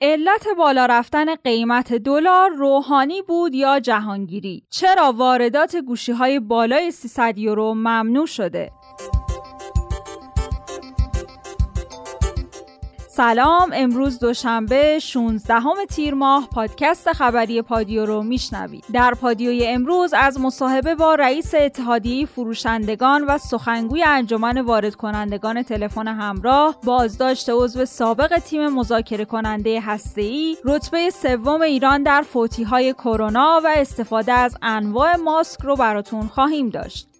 علت بالا رفتن قیمت دلار روحانی بود یا جهانگیری؟ چرا واردات گوشی های بالای 300 یورو ممنوع شده؟ سلام امروز دوشنبه 16 تیر ماه پادکست خبری پادیو رو میشنوید. در پادیوی امروز از مصاحبه با رئیس اتحادیه فروشندگان و سخنگوی انجمن وارد کنندگان تلفن همراه بازداشت عضو سابق تیم مذاکره کننده هسته‌ای رتبه سوم ایران در فوتی های کرونا و استفاده از انواع ماسک رو براتون خواهیم داشت.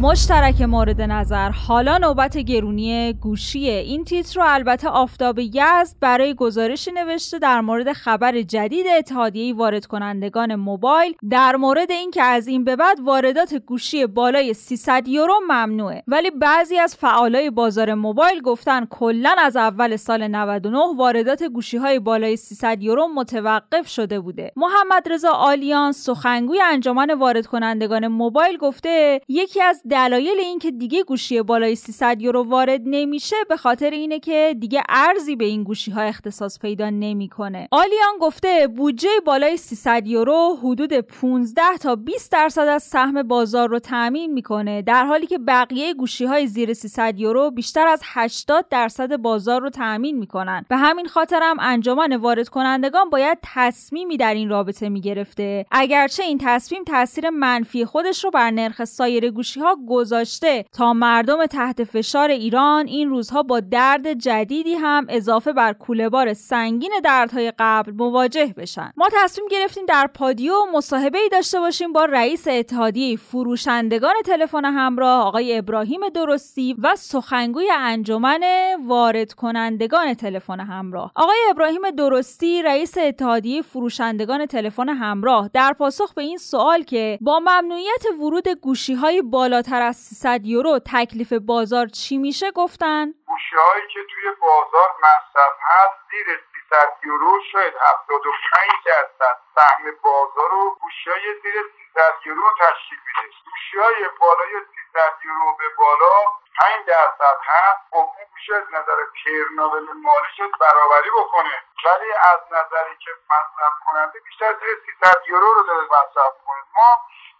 مشترک مورد نظر. حالا نوبت گرونی گوشیه. این تیتر رو البته آفتاب یزد برای گزارشی نوشته در مورد خبر جدید اتحادیه وارد کنندگان موبایل. در مورد اینکه از این به بعد واردات گوشی بالای 300 یورو ممنوعه. ولی بعضی از فعالای بازار موبایل گفتن کلا از اول سال 99 واردات گوشی های بالای 300 یورو متوقف شده بوده. محمد رضا آلیان سخنگوی انجمن وارد کنندگان موبایل گفته یکی از دلایل اینکه دیگه گوشی بالای 300 یورو وارد نمیشه به خاطر اینه که دیگه ارزی به این گوشی ها اختصاص پیدا نمی‌کنه. آلیان گفته بودجه بالای 300 یورو حدود 15 تا 20 درصد از سهم بازار رو تعمین می‌کنه در حالی که بقیه گوشی های زیر 300 یورو بیشتر از 80 درصد بازار رو تأمین می‌کنن. به همین خاطر هم انجمن وارد کنندگان باید تصمیمی در این رابطه می‌گرفته. اگرچه این تصمیم تاثیر منفی خودش رو بر نرخ سایر گوشی ها گذاشته تا مردم تحت فشار ایران این روزها با درد جدیدی هم اضافه بر کولهبار سنگین دردهای قبل مواجه بشن. ما تصمیم گرفتیم در پادیو مصاحبه ای داشته باشیم با رئیس اتحادیه فروشندگان تلفن همراه آقای ابراهیم درستی و سخنگوی انجمن وارد کنندگان تلفن همراه. آقای ابراهیم درستی رئیس اتحادیه فروشندگان تلفن همراه در پاسخ به این سوال که با ممنوعیت ورود گوشی های بالاتر بالاتر از 300 یورو تکلیف بازار چی میشه گفتن؟ گوشی که توی بازار مصرف هست زیر 300 یورو شاید 75 درصد سهم بازار رو گوشی زیر 300 یورو تشکیل میده. گوشی بالای 300 یورو به بالا 5 درصد هست. خب اون گوشی از نظر کرناول مالش برابری بکنه. ولی از نظری که مصرف کننده بیشتر زیر 300 یورو رو داره مصرف کنه ما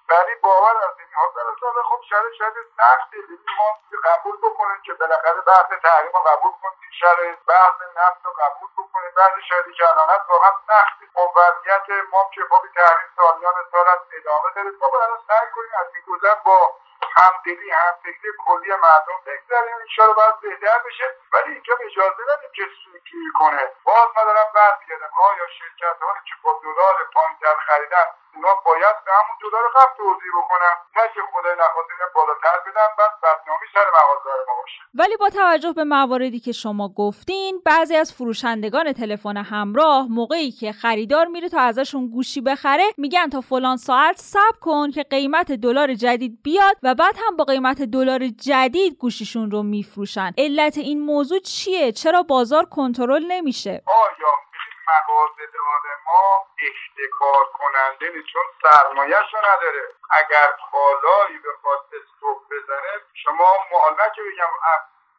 ولی باور از این حالا خب شرط شرط سختی ما قبول بکنیم که بالاخره بحث تحریم رو قبول کنیم. شرط بحث نفت رو قبول بکنیم. بعد شرطی که الان هست واقعا سخته. خب ما که خب تحریم سالیان سال ادامه داره. ما باید سعی کنیم از این گذر با همدلی همفکری کلی مردم بگذاریم انشاءالله باید بهتر بشه. ولی اینجا اجازه ندیم که سوگیری کنه. باز ما دارم برمیگردم آیا شرکت که با دلار پایینتر خریدن اونا باید به همون دلار قبل توضیح بکنن. نه که خدای نخواسته بالاتر بدن بعد بدنامی سر مغازه ما باشه. ولی با توجه به مواردی که شما گفتین بعضی از فروشندگان تلفن همراه موقعی که خریدار میره تا ازشون گوشی بخره میگن تا فلان ساعت صبر کن که قیمت دلار جدید بیاد و بعد هم با قیمت دلار جدید گوشیشون رو میفروشن. علت این موضوع چیه؟ چرا بازار کنترل نمیشه؟ آیا مغازه دار ما احتکار کننده نیست چون سرمایهش نداره. اگر کالایی بخواد استوک بزنه شما معالمه که بگم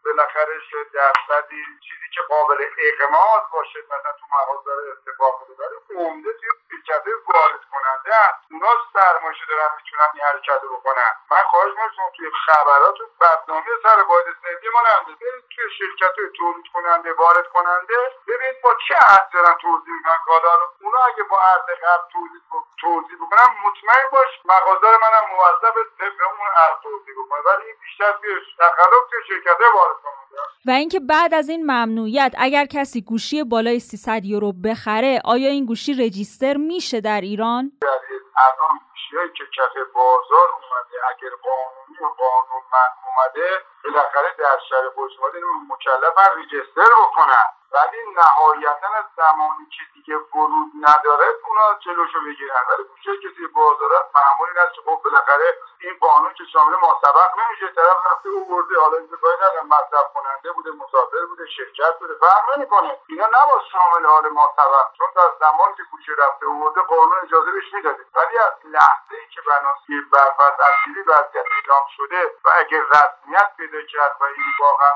بالاخره درصدی چیزی که قابل اقماز باشه مثلا تو مغازه اتفاق ولی عمده توی شرکت وارد کننده هست اونا سرمایه دارن می‌تونن این حرکت رو بکنن. من خواهش می‌کنم توی خبرات بدنامی سر باید سنجی ما برید توی شرکت تولید کننده وارد کننده ببینید با چه عرض دارن توضیح می‌کنن کالا رو. اونا اگه با عرض قبل توضیح توضیح بکنن مطمئن باش مغازه منم موظف طبق اون عرض توضیح بکنه. ولی این بیشتر توی تخلف توی شرکت وارد کننده. و اینکه بعد از این ممنوعیت اگر کسی گوشی بالای 300 یورو بخره آیا این گوشی رجیستر میشه در ایران؟ الان گوشیهایی که کف بازار اومده اگر قانونی قانون من اومده بالاخره در شهر اومده مکلفن ریجستر بکنن ولی نهایتا از زمانی که دیگه ورود نداره اونا جلوشو بگیرن ولی گوشه کسی بازارت معمولی نیست که خب بالاخره این قانون که شامل سبق نمیشه. طرف رفته او برده حالا اینکه کاری ندارم مصرف کننده بوده مسافر بوده شرکت بوده. فرق نمی‌کنه. اینا نباید شامل حال سبق چون در زمانی که گوشه رفته برده قانون اجازه بهش می‌داده. ولی از لحظه ای که بناسی برفض اصیلی وضعیت اعلام شده و اگر رسمیت پیدا کرد و این واقعا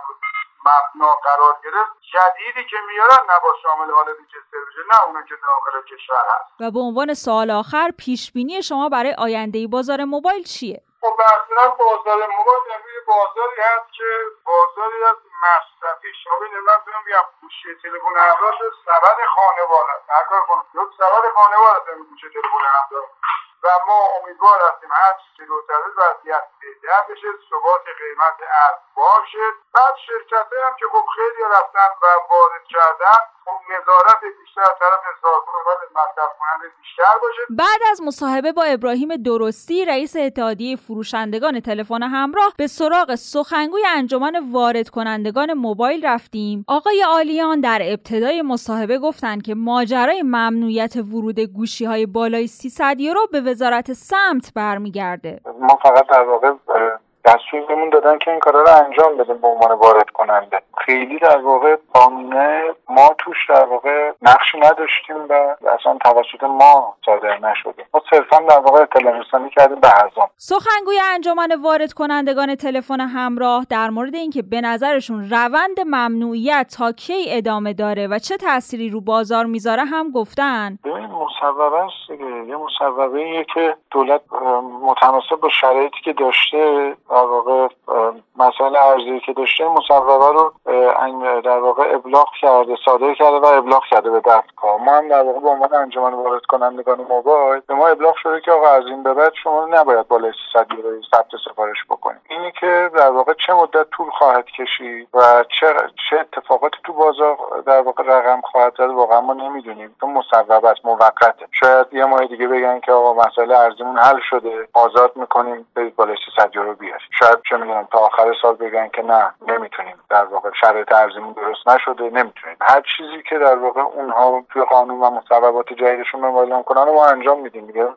مبنا قرار گرفت. جدیدی که میارن نبا شامل حال ریجستر بشه نه اونو که داخل کشور هست. و به عنوان سوال آخر پیش بینی شما برای آینده بازار موبایل چیه؟ خب به بازار موبایل یعنی بازاری هست که بازاری از مصرفی. ببینید من فکر میگم گوشی تلفن همراه سبد خانواده است. هر کار کنید سبد خانواده است. گوشی تلفن همراه. و ما امیدوار هستیم هر چی جلوتر وضعیت بهتر بشه ثبات قیمت ارز باشه. بعد شرکت هم که خب خیلی رفتن و وارد کردن خب نظارت بیشتر طرف مصرف کننده بیشتر باشه. بعد از مصاحبه با ابراهیم درستی رئیس اتحادیه فروشندگان تلفن همراه به سراغ سخنگوی انجمن وارد کنندگان موبایل رفتیم. آقای آلیان در ابتدای مصاحبه گفتند که ماجرای ممنوعیت ورود گوشی های بالای 300 یورو به وزارت سمت برمیگرده. ما فقط در واقع دستور بهمون دادن که این کارا رو انجام بدیم به عنوان وارد کننده. خیلی در واقع قانونه ما توش در واقع نقشی نداشتیم و اصلا توسط ما صادر نشده. ما صرفا در واقع اطلاع رسانی کردیم به ارزان سخنگوی انجمن وارد کنندگان تلفن همراه در مورد اینکه به نظرشون روند ممنوعیت تا کی ادامه داره و چه تأثیری رو بازار می‌ذاره هم گفتن. ببین مصوبه است یه مصوبه که دولت متناسب با شرایطی که داشته در واقع مسائل ارزی که داشته مصوبه رو در واقع ابلاغ کرده صادر کرده و ابلاغ کرده به دستگاه ما هم در واقع به عنوان انجمن وارد کنندگان موبایل به ما ابلاغ شده که آقا از این به بعد شما نباید بالای 300 یورو ثبت سفارش بکنید اینی که در واقع چه مدت طول خواهد کشید و چه چه اتفاقاتی تو بازار در واقع رقم خواهد زد واقعا ما نمی‌دونیم. تو مصوبه است موقته. شاید یه ماه دیگه بگن که آقا مسئله ارزیمون حل شده آزاد می‌کنیم برید بالای 300 یورو بیارید. شاید چه می‌دونم تا آخر سال بگن که نه نمی‌تونیم. در واقع شرایط ارزیمون درست نشده نمی‌تونیم. هر چیزی که در واقع اونها توی قانون و مصوبات جدیدشون کنن رو ما انجام میدیم دیگه.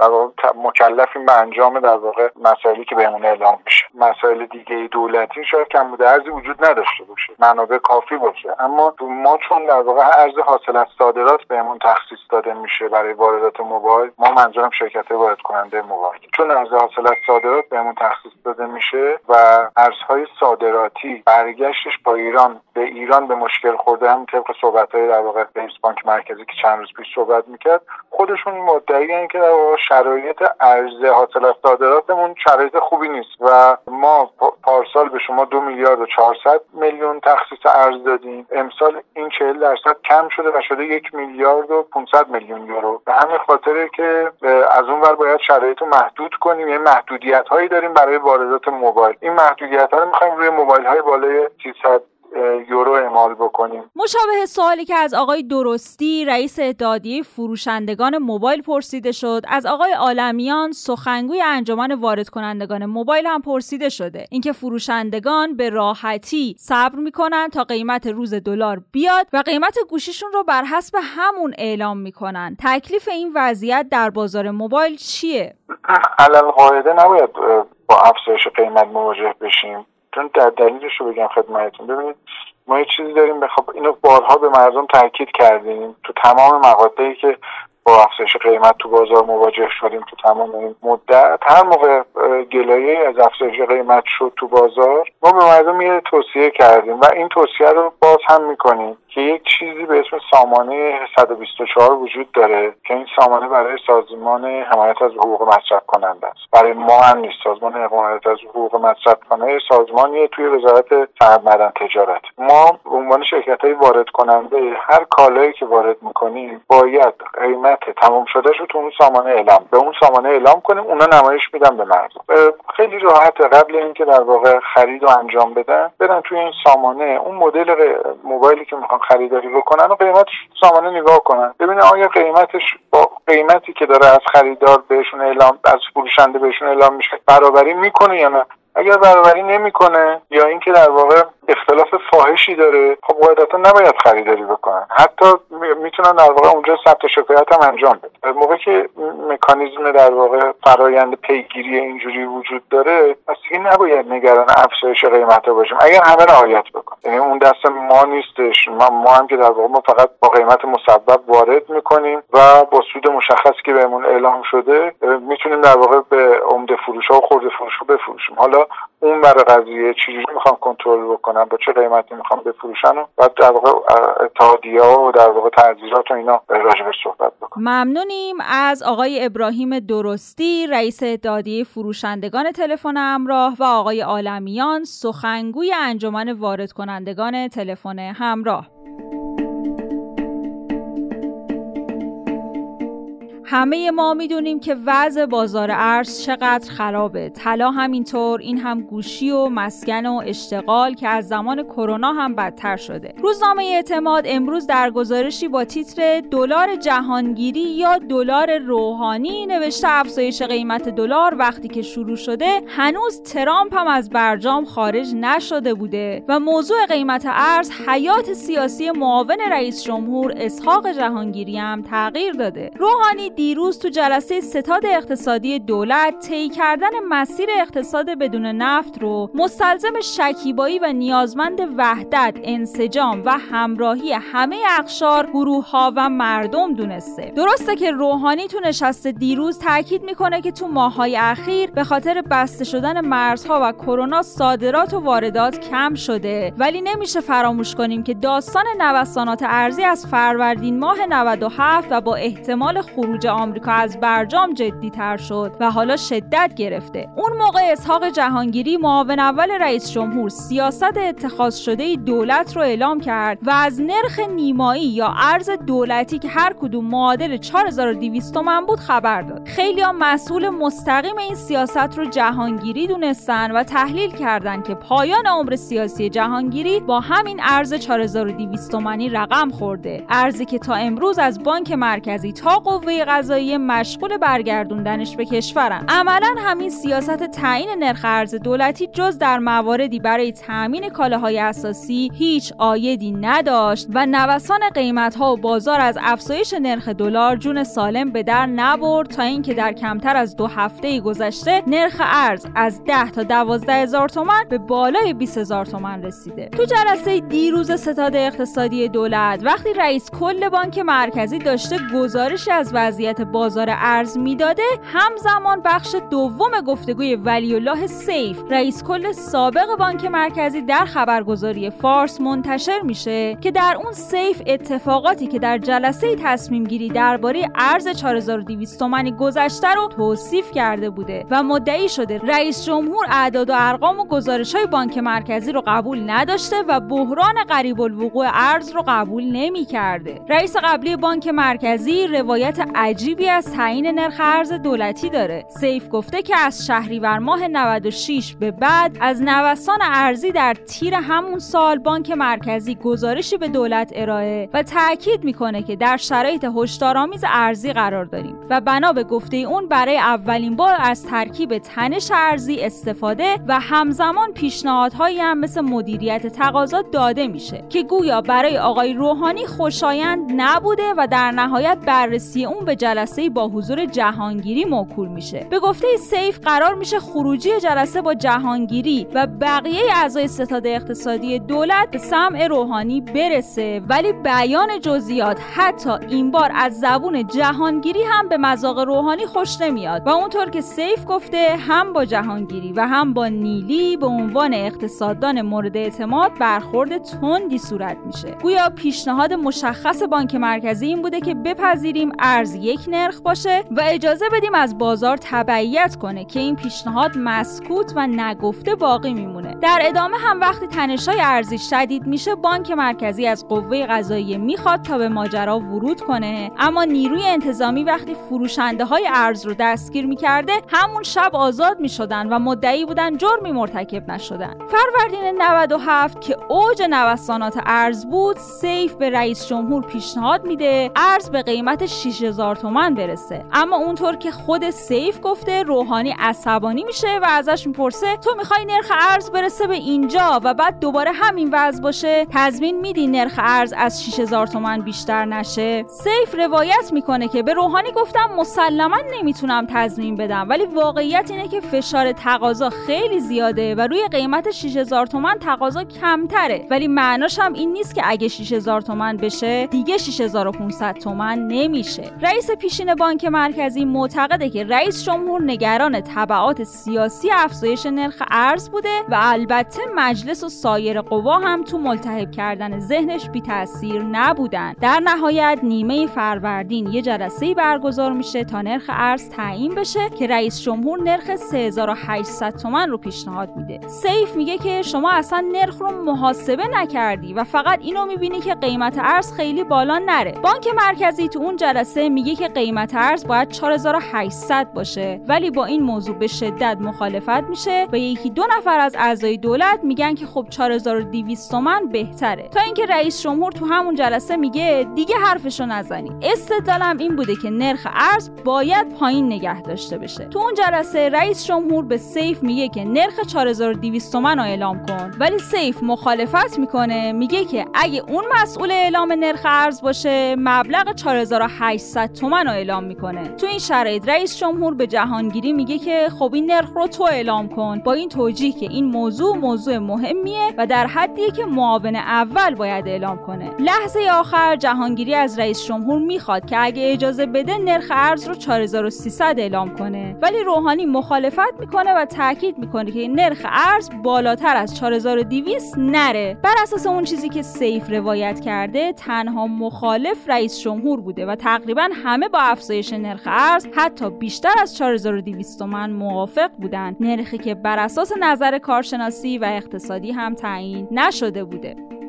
در واقع مکلفیم به انجام در واقع مسائلی که بهمون اعلام میشه. مسائل دیگه دولتی شاید کم بوده ارزی وجود نداشته باشه. منابع کافی باشه. اما ما چون در واقع ارز حاصل از صادرات بهمون تخصیص داده میشه برای واردات موبایل ما منظورم شرکت وارد کننده موبایل. چون ارز حاصل از صادرات بهمون تخصیص داده میشه و ارزهای صادراتی برگشتش با ایران به ایران به مشکل خورده هم طبق صحبت های در واقع رئیس بانک مرکزی که چند روز پیش صحبت می‌کرد خودشون مدعی که در واقع شرایط ارز حاصل از صادراتمون شرایط خوبی نیست و ما پارسال به شما دو میلیارد و چهارصد میلیون تخصیص ارز دادیم. امسال این چهل درصد کم شده و شده یک میلیارد و 500 میلیون یورو. به همین خاطره که از اون ور باید شرایط رو محدود کنیم. یعنی محدودیت هایی داریم برای واردات موبایل. این محدودیت ها رو می‌خوایم روی موبایل های بالای 300 یورو اعمال بکنیم. مشابه سوالی که از آقای درستی رئیس اتحادیه فروشندگان موبایل پرسیده شد. از آقای عالمیان سخنگوی انجمن وارد کنندگان موبایل هم پرسیده شده. اینکه فروشندگان به راحتی صبر می‌کنن تا قیمت روز دلار بیاد و قیمت گوشیشون رو بر حسب همون اعلام می‌کنن. تکلیف این وضعیت در بازار موبایل چیه؟ علل قاعده نباید با افزایش قیمت مواجه بشیم. چون در دلیلش رو بگم خدمتتون. ببینید ما یه چیزی داریم بخواب اینو بارها به مردم تاکید کردیم. تو تمام مقاطعی که با افزایش قیمت تو بازار مواجه شدیم تو تمام این مدت هر موقع گلایه از افزایش قیمت شد تو بازار ما به مردم یه توصیه کردیم و این توصیه رو باز هم می‌کنیم. که یک چیزی به اسم سامانه 124 وجود داره که این سامانه برای سازمان حمایت از حقوق مصرف کننده است. برای ما هم نیست. سازمان حمایت از حقوق مصرف کننده سازمانی توی وزارت صنعت تجارت. ما به عنوان شرکت های وارد کننده هر کالایی که وارد می‌کنیم باید قیمت تمام شده رو تو اون سامانه اعلام به اون سامانه اعلام کنیم اونا نمایش میدن به مردم. خیلی راحت قبل اینکه در واقع خرید و انجام بدن برن توی این سامانه. اون مدل موبایلی که می‌خوان خریداری بکنن و قیمتش سامانه نگاه کنن. ببینن آیا قیمتش با قیمتی که داره از خریدار بهشون اعلام از فروشنده بهشون اعلام میشه برابری می‌کنه یا نه؟ اگر برابری نمی‌کنه یا اینکه در واقع اختلاف فاحشی داره. خب قاعدتا نباید خریداری بکنن. حتی می‌تونن در واقع اونجا ثبت شکایت هم انجام بده موقع که مکانیزم در واقع فرایند پیگیری اینجوری وجود داره پس دیگه نباید نگران افزایش قیمت باشیم. اگر همه رعایت بکن یعنی اون دست ما نیستش. ما, ما هم که در واقع ما فقط با قیمت مسبب وارد می‌کنیم و با سود مشخص که بهمون اعلام شده می‌تونیم در واقع به عمده فروش ها و خورده فروش ها بفروشیم. حالا اون برای قضیه چجوری می‌خوام کنترل بکنم؟ با چه قیمتی می‌خوام بفروشن و بعد در واقع اتحادیه و در واقع تعذیرات و اینا راجبش صحبت بکنم. ممنونیم. از آقای ابراهیم درستی رئیس اتحادیه فروشندگان تلفن همراه و آقای عالمیان سخنگوی انجمن وارد کنندگان تلفن همراه. همه ما می‌دونیم که وضع بازار ارز چقدر خرابه. طلا همینطور این هم گوشی و مسکن و اشتغال که از زمان کرونا هم بدتر شده. روزنامه اعتماد امروز در گزارشی با تیتر دلار جهانگیری یا دلار روحانی نوشته افزایش قیمت دلار وقتی که شروع شده هنوز ترامپ هم از برجام خارج نشده بوده و موضوع قیمت ارز حیات سیاسی معاون رئیس جمهور اسحاق جهانگیری هم تغییر داده. روحانی دیروز تو جلسه ستاد اقتصادی دولت طی کردن مسیر اقتصاد بدون نفت رو مستلزم شکیبایی و نیازمند وحدت، انسجام و همراهی همه اقشار، گروه ها و مردم دونسته. درسته که روحانی تو نشست دیروز تاکید می‌کنه که تو ماهای اخیر به خاطر بسته شدن مرزها و کرونا صادرات و واردات کم شده ولی نمیشه فراموش کنیم که داستان نوسانات ارزی از فروردین ماه 97 و با احتمال خروج آمریکا از برجام جدی تر شد و حالا شدت گرفته. اون موقع اسحاق جهانگیری معاون اول رئیس جمهور سیاست اتخاذ شده دولت رو اعلام کرد و از نرخ نیمایی یا ارز دولتی که هر کدوم معادل 4200 تومن بود خبر داد. خیلی ها مسئول مستقیم این سیاست رو جهانگیری دونستن و تحلیل کردن که پایان عمر سیاسی جهانگیری با همین ارز 4200 تومانی رقم خورده. ارزی که تا امروز از بانک مرکزی تا قوه قضایی مشغول برگردوندنش به کشورن. عملا همین سیاست تعیین نرخ ارز دولتی جز در مواردی برای تامین کالاهای اساسی هیچ آیدی نداشت و نوسان قیمت ها و بازار از افزایش نرخ دلار جون سالم به در نبرد تا اینکه در کمتر از دو هفته گذشته نرخ ارز از 10 تا 12 هزار تومن به بالای 20 هزار تومن رسیده. تو جلسه دیروز ستاد اقتصادی دولت وقتی رئیس کل بانک مرکزی داشته گزارشی از وضعیت بازار ارز می‌داده همزمان بخش دوم گفتگوی ولی الله سیف رئیس کل سابق بانک مرکزی در خبرگزاری فارس منتشر میشه که در اون سیف اتفاقاتی که در جلسه تصمیم گیری درباره ارز 4200 تومانی گذشته رو توصیف کرده بوده و مدعی شده رئیس جمهور اعداد و ارقام و گزارش های بانک مرکزی رو قبول نداشته و بحران قریب الوقوع ارز رو قبول نمی کرده. رئیس قبلی بانک مرکزی روایت عجیبی از تعیین نرخ ارز دولتی داره. سیف گفته که از شهریور ماه 96 به بعد از نوسان ارزی در تیر همون سال بانک مرکزی گزارشی به دولت ارائه و تاکید می‌کنه که در شرایط هشدارآمیز ارزی قرار داریم و بنا به گفته اون برای اولین بار از ترکیب تنش ارزی استفاده و همزمان پیشنهادهایی هم مثل مدیریت تقاضا داده میشه که گویا برای آقای روحانی خوشایند نبوده و در نهایت بررسی اون به جلسه با حضور جهانگیری موکول میشه. به گفته سیف قرار میشه خروجی جلسه با جهانگیری و بقیه اعضای ستاد اقتصادی دولت به سمع روحانی برسه. ولی بیان جزئیات حتی این بار از زبون جهانگیری هم به مذاق روحانی خوش نمیاد. و اونطور که سیف گفته هم با جهانگیری و هم با نیلی به عنوان اقتصاددان مورد اعتماد برخورد تندی صورت میشه. گویا پیشنهاد مشخص بانک مرکزی این بوده که بپذیریم ارز یک نرخ باشه و اجازه بدیم از بازار تبعیت کنه که این پیشنهاد مسکوت و نگفته باقی میمونه. در ادامه هم وقتی تنشای ارزی شدید میشه بانک مرکزی از قوه قضاییه می‌خواد تا به ماجرا ورود کنه. اما نیروی انتظامی وقتی فروشنده های ارز رو دستگیر می‌کرده همون شب آزاد می‌شدن و مدعی بودن جرمی مرتکب نشدن. فروردین 97 که اوج نوسانات ارز بود سیف به رئیس جمهور پیشنهاد میده. ارز به قیمت 6000 تومن برسه. اما اونطور که خود سیف گفته روحانی عصبانی میشه و ازش می‌پرسه تو می‌خوای نرخ ارز برسه به اینجا و بعد دوباره همین وضع باشه؟ تضمین میدی نرخ ارز از 6000 تومن بیشتر نشه؟ سیف روایت می‌کنه که به روحانی گفتم مسلما نمی‌تونم تضمین بدم. ولی واقعیت اینه که فشار تقاضا خیلی زیاده و روی قیمت 6000 تومن تقاضا کمتره. ولی معناش هم این نیست که اگه 6000 تومن بشه دیگه 6500 تومن نمیشه. رئیس پیشین بانک مرکزی معتقده که رئیس جمهور نگران تبعات سیاسی افزایش نرخ ارز بوده و البته مجلس و سایر قوا هم تو ملتهب کردن ذهنش بی تاثیر نبودن. در نهایت نیمه فروردین یه جلسه برگزار میشه تا نرخ ارز تعیین بشه که رئیس جمهور نرخ 3800 تومن رو پیشنهاد میده. سیف میگه که شما اصلا نرخ رو محاسبه نکردی و فقط اینو می‌بینی که قیمت ارز خیلی بالا نره. بانک مرکزی تو اون جلسه میگه که قیمت ارز باید 4800 باشه. ولی با این موضوع به شدت مخالفت میشه. و یکی دو نفر از اعضای دولت میگن که خب 4200 تومن بهتره. تا اینکه رئیس جمهور تو همون جلسه میگه دیگه حرفشو نزنی. استدلالم این بوده که نرخ ارز باید پایین نگه داشته بشه تو اون جلسه رئیس جمهور به سیف میگه که نرخ 4200 تومن رو اعلام کن. ولی سیف مخالفت می‌کنه. میگه که اگه اون مسئول اعلام نرخ ارز باشه مبلغ 4800 تومن رو اعلام می‌کنه. تو این شرایط رئیس جمهور به جهانگیری میگه که خب این نرخ رو تو اعلام کن. با این توجیه که این موضوع موضوع مهمیه و در حدیه که معاون اول باید اعلام کنه. لحظه آخر جهانگیری از رئیس جمهور می‌خواد که اگه اجازه بده نرخ ارز رو 4300 اعلام کنه. ولی روحانی مخالفت می‌کنه و تاکید می‌کنه که نرخ ارز بالاتر از 4200 نره. بر اساس اون چیزی که سیف روایت کرده تنها مخالف رئیس جمهور بوده و تقریبا همه با افزایش نرخ ارز حتی بیشتر از 4200 تومن موافق بودند. نرخی که بر اساس نظر کارشناسی و اقتصادی هم تعیین نشده بوده.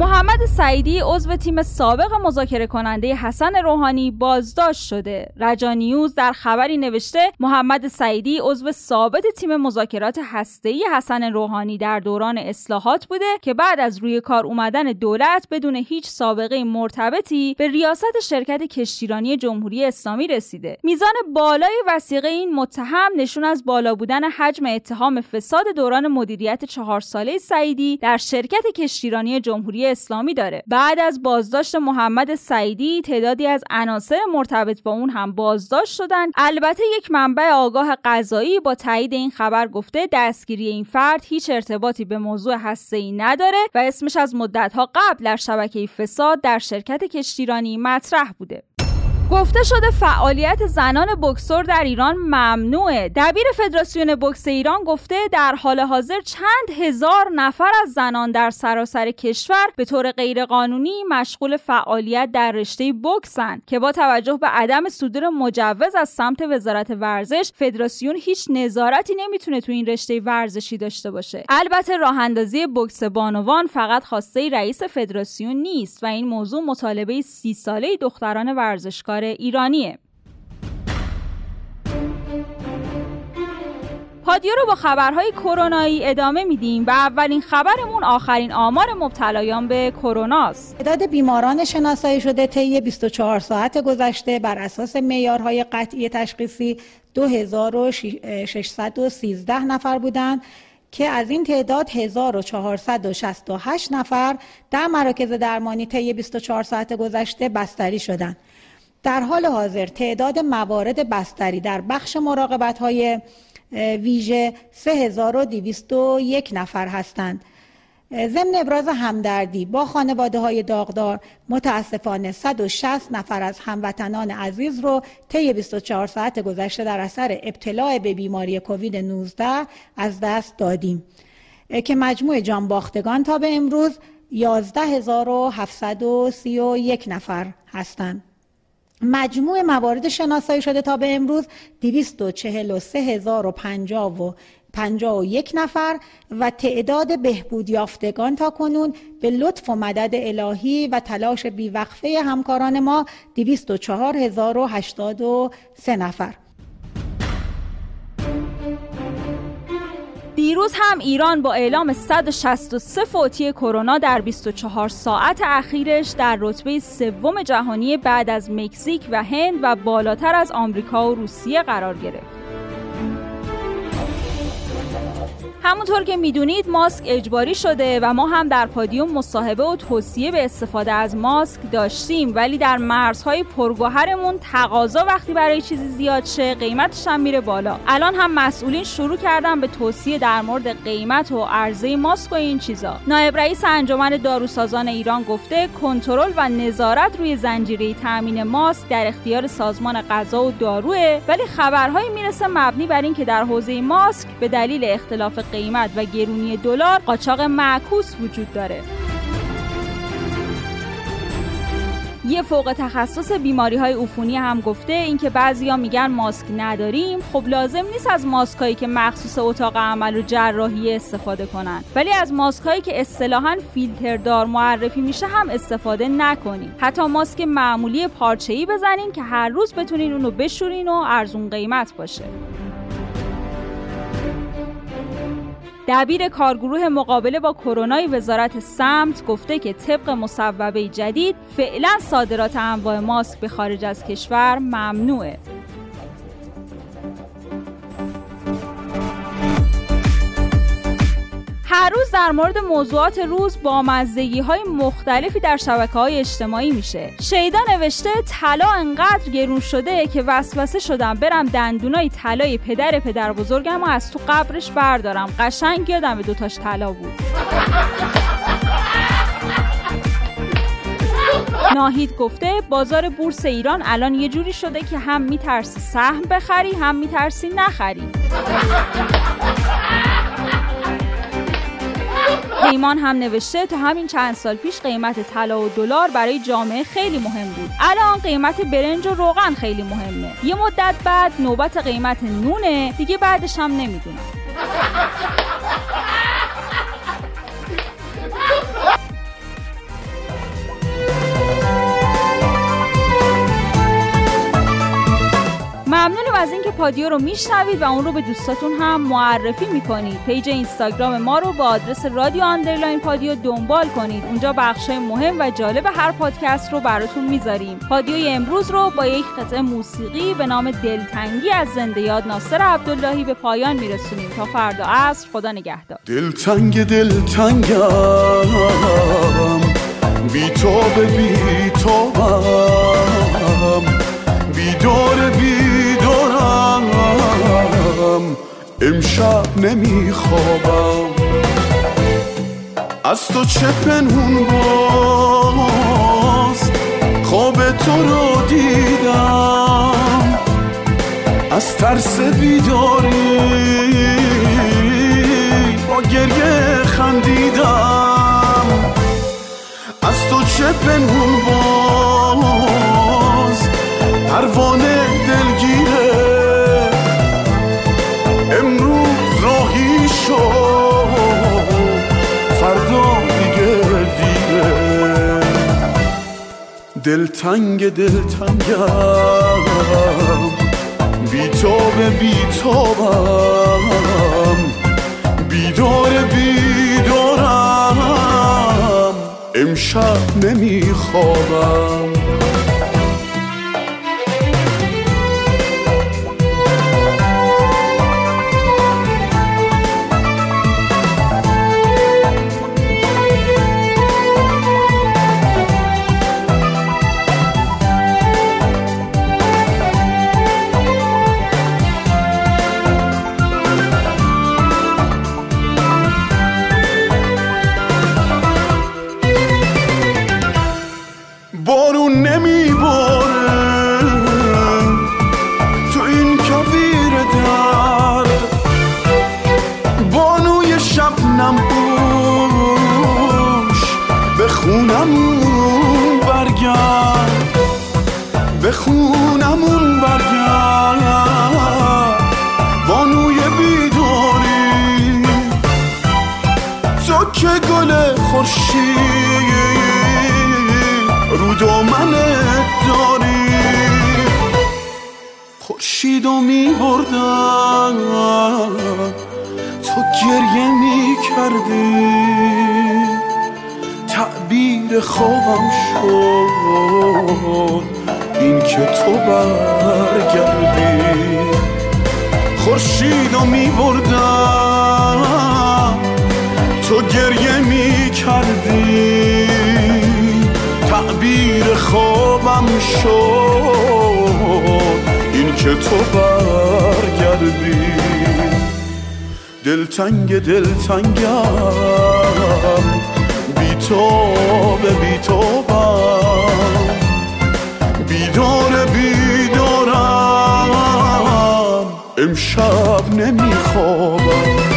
محمد سعیدی عضو تیم سابق مذاکره کننده حسن روحانی بازداشت شده. رجا نیوز در خبری نوشته محمد سعیدی عضو ثابت تیم مذاکرات هسته‌ای حسن روحانی در دوران اصلاحات بوده که بعد از روی کار اومدن دولت بدون هیچ سابقه مرتبطی به ریاست شرکت کشتیرانی جمهوری اسلامی رسیده. میزان بالای وسیقه این متهم نشون از بالا بودن حجم اتهام فساد دوران مدیریت چهار ساله سعیدی در شرکت کشتیرانی جمهوری اسلامی داره. بعد از بازداشت محمد سعیدی تعدادی از عناصر مرتبط با اون هم بازداشت شدن. البته یک منبع آگاه قضایی با تایید این خبر گفته دستگیری این فرد هیچ ارتباطی به موضوع ای نداره و اسمش از مدتها قبل در شبکه فساد در شرکت کشتیرانی مطرح بوده. گفته شده فعالیت زنان بکسور در ایران ممنوعه. دبیر فدراسیون بکس ایران گفته در حال حاضر چند هزار نفر از زنان در سراسر کشور به طور غیرقانونی مشغول فعالیت در رشته بکسن که با توجه به عدم صدور مجوز از سمت وزارت ورزش فدراسیون هیچ نظارتی نمی‌تونه تو این رشته ورزشی داشته باشه. البته راه اندازی بکس بانوان فقط خواسته رئیس فدراسیون نیست و این موضوع مطالبه سی ساله دختران ورزشکار ایرانیه پادیو رو با خبرهای کرونایی ادامه میدیم و اولین خبرمون آخرین آمار مبتلایان به کروناست. تعداد بیماران شناسایی شده طی 24 ساعت گذشته بر اساس معیارهای قطعی تشخیصی 2613 نفر بودند که از این تعداد 1468 نفر در مراکز درمانی طی 24 ساعت گذشته بستری شدند. در حال حاضر تعداد موارد بستری در بخش مراقبت های ویژه 3201 نفر هستند. ضمن ابراز همدردی با خانواده های داغدار متاسفانه 160 نفر از هموطنان عزیز رو طی 24 ساعت گذشته در اثر ابتلاع به بیماری کووید 19 از دست دادیم که مجموع جانباختگان تا به امروز 11731 نفر هستند. مجموع موارد شناسایی شده تا به امروز 243051 نفر و تعداد بهبود یافتگان تا کنون به لطف و مدد الهی و تلاش بیوقفه همکاران ما 204083 نفر. دیروز هم ایران با اعلام 163 فوتی کرونا در 24 ساعت اخیرش در رتبه سوم جهانی بعد از مکزیک و هند و بالاتر از آمریکا و روسیه قرار گرفت. همونطور که می‌دونید ماسک اجباری شده و ما هم در پادیوم مصاحبه و توصیه به استفاده از ماسک داشتیم. ولی در مرزهای پرگوهرمون تقاضا وقتی برای چیزی زیاد شه قیمتش هم میره بالا. الان هم مسئولین شروع کردن به توصیه در مورد قیمت و عرضه ماسک و این چیزا. نایب رئیس انجمن داروسازان ایران گفته کنترل و نظارت روی زنجیره تامین ماسک در اختیار سازمان غذا و داروه. ولی خبرهایی می‌رسه مبنی بر اینکه در حوزه ماسک به دلیل اختلاف قیمت و گرونی دلار قاچاق معکوس وجود داره. یه فوق تخصص بیماری های عفونی هم گفته اینکه بعضیا میگن ماسک نداریم. خب لازم نیست از ماسکایی که مخصوص اتاق عمل و جراحی استفاده کنن. ولی از ماسکایی که اصطلاحا فیلتردار معرفی میشه هم استفاده نکنیم حتی ماسک معمولی پارچه‌ای بزنین که هر روز بتونین اونو بشورین و ارزون قیمت باشه. دبیر کارگروه مقابله با کرونای وزارت سمت گفته که طبق مصوبه جدید فعلا صادرات انواع ماسک به خارج از کشور ممنوعه. هر روز در مورد موضوعات روز با مزدگی های مختلفی در شبکه های اجتماعی میشه. شیدا نوشته طلا انقدر گرون شده که وسوسه شدم برم دندونای طلای پدر پدر بزرگم و از تو قبرش بردارم. قشنگ یادم دوتاش طلا بود. ناهید گفته بازار بورس ایران الان یه جوری شده که هم میترسی سهم بخری هم میترسی نخری. پیمان هم نوشته تا همین چند سال پیش قیمت طلا و دلار برای جامعه خیلی مهم بود. الان قیمت برنج و روغن خیلی مهمه. یه مدت بعد نوبت قیمت نونه دیگه بعدش هم نمی‌دونم. ممنونیم از اینکه پادیو رو میشنوید و اون رو به دوستاتون هم معرفی می‌کنید. page اینستاگرام ما رو با آدرس رادیو underline پادیو دنبال کنید. اونجا بخشای مهم و جالب هر پادکست رو براتون می‌ذاریم. پادیوی امروز رو با یک قطعه موسیقی به نام دلتنگی از زنده یاد ناصر عبداللهی به پایان میرسونیم. تا فردا عصر خدا نگهدار. دلتنگ دلتنگم بی تو به بی تو بیدار بیدارم امشب نمیخوابم. از تو چه پنهون باز؟ خواب تو رو دیدم. از ترس بیداری با گریه خندیدم. از تو چه پنهون باز؟ دلتنگ دلتنگم. بیتاب بیتابم بیدار بیدارم. امشب نمیخوابم. گریه می کردی. تعبیر خوابم شد. این که تو برگردی. خورشید و می بردن تو گریه می کردی تعبیر خوابم شد. این که تو برگردی. دلتنگ دلتنگم. بی تو به بی تو بیدار بیدارم. امشب نمیخوابم.